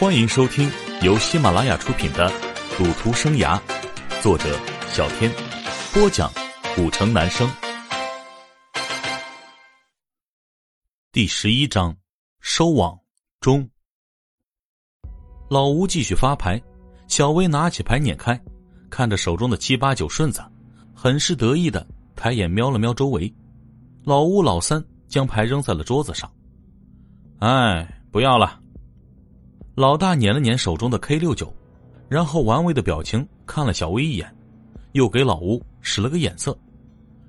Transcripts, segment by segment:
欢迎收听由喜马拉雅出品的《赌徒生涯》，作者小天，播讲古城男生。第十一章，收网中。老吴继续发牌，小薇拿起牌碾开，看着手中的七八九顺子，很是得意的抬眼瞄了瞄周围。老吴老三将牌扔在了桌子上，哎，不要了。老大捻了捻手中的 K 六九，然后玩味的表情看了小薇一眼，又给老吴使了个眼色。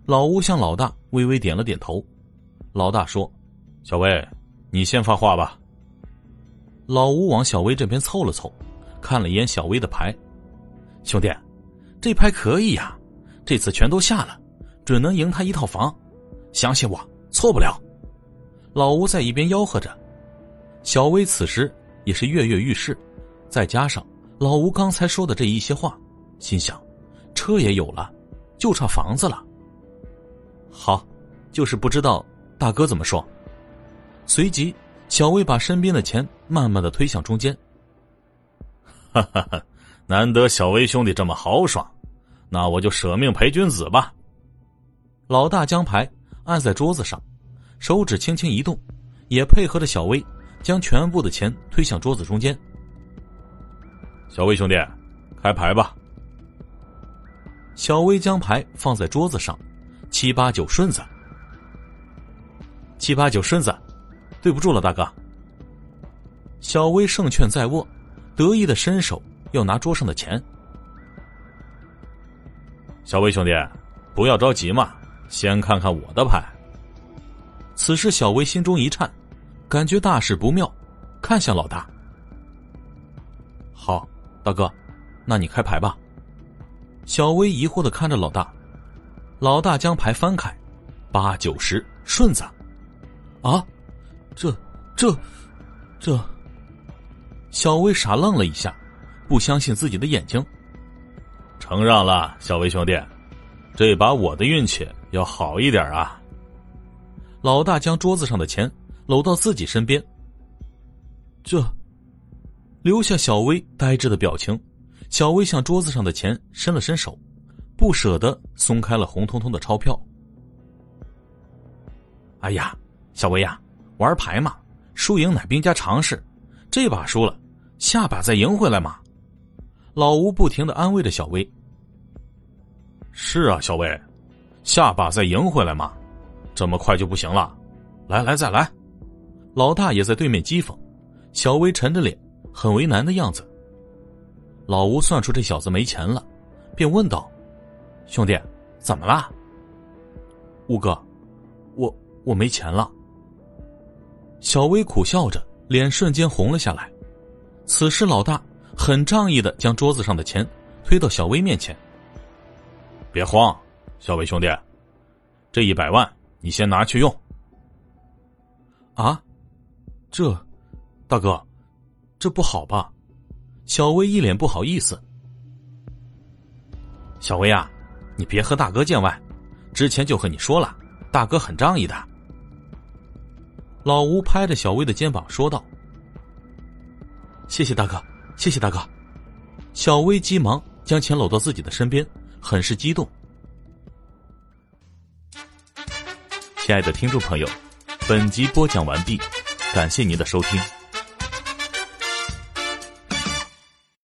老吴向老大微微点了点头。老大说：“小薇，你先发话吧。”老吴往小薇这边凑了凑，看了一眼小薇的牌：“兄弟，这牌可以呀，这次全都下了，准能赢他一套房，相信我，错不了。”老吴在一边吆喝着。小薇此时。也是跃跃欲试，再加上老吴刚才说的这一些话，心想，车也有了，就差房子了。好，就是不知道大哥怎么说。随即，小薇把身边的钱慢慢的推向中间。哈哈哈，难得小薇兄弟这么豪爽，那我就舍命陪君子吧。老大将牌按在桌子上，手指轻轻一动，也配合着小薇。将全部的钱推向桌子中间。小魏兄弟，开牌吧。小薇将牌放在桌子上，七八九顺子，七八九顺子，对不住了，大哥。小薇胜券在握，得意的伸手要拿桌上的钱。小薇兄弟，不要着急嘛，先看看我的牌。此时，小薇心中一颤。感觉大事不妙，看向老大。好，大哥，那你开牌吧。小薇疑惑的看着老大，老大将牌翻开，八九十顺子。啊，这这这！小薇傻愣了一下，不相信自己的眼睛。承让了，小薇兄弟，这把我的运气要好一点啊。老大将桌子上的钱。搂到自己身边，这留下小薇呆滞的表情。小薇向桌子上的钱伸了伸手，不舍得松开了红彤彤的钞票。哎呀，小薇呀，玩牌嘛，输赢乃兵家常事。这把输了，下把再赢回来嘛。老吴不停的安慰着小薇。是啊，小薇，下把再赢回来嘛，这么快就不行了。来来，再来。老大也在对面讥讽，小薇沉着脸，很为难的样子。老吴算出这小子没钱了，便问道：“兄弟，怎么了？”吴哥，我我没钱了。小薇苦笑着，脸瞬间红了下来。此时，老大很仗义的将桌子上的钱推到小薇面前：“别慌，小薇兄弟，这一百万你先拿去用。”啊？这，大哥，这不好吧？小薇一脸不好意思。小薇啊，你别和大哥见外，之前就和你说了，大哥很仗义的。老吴拍着小薇的肩膀说道：“谢谢大哥，谢谢大哥。”小薇急忙将钱搂到自己的身边，很是激动。亲爱的听众朋友，本集播讲完毕。感谢您的收听。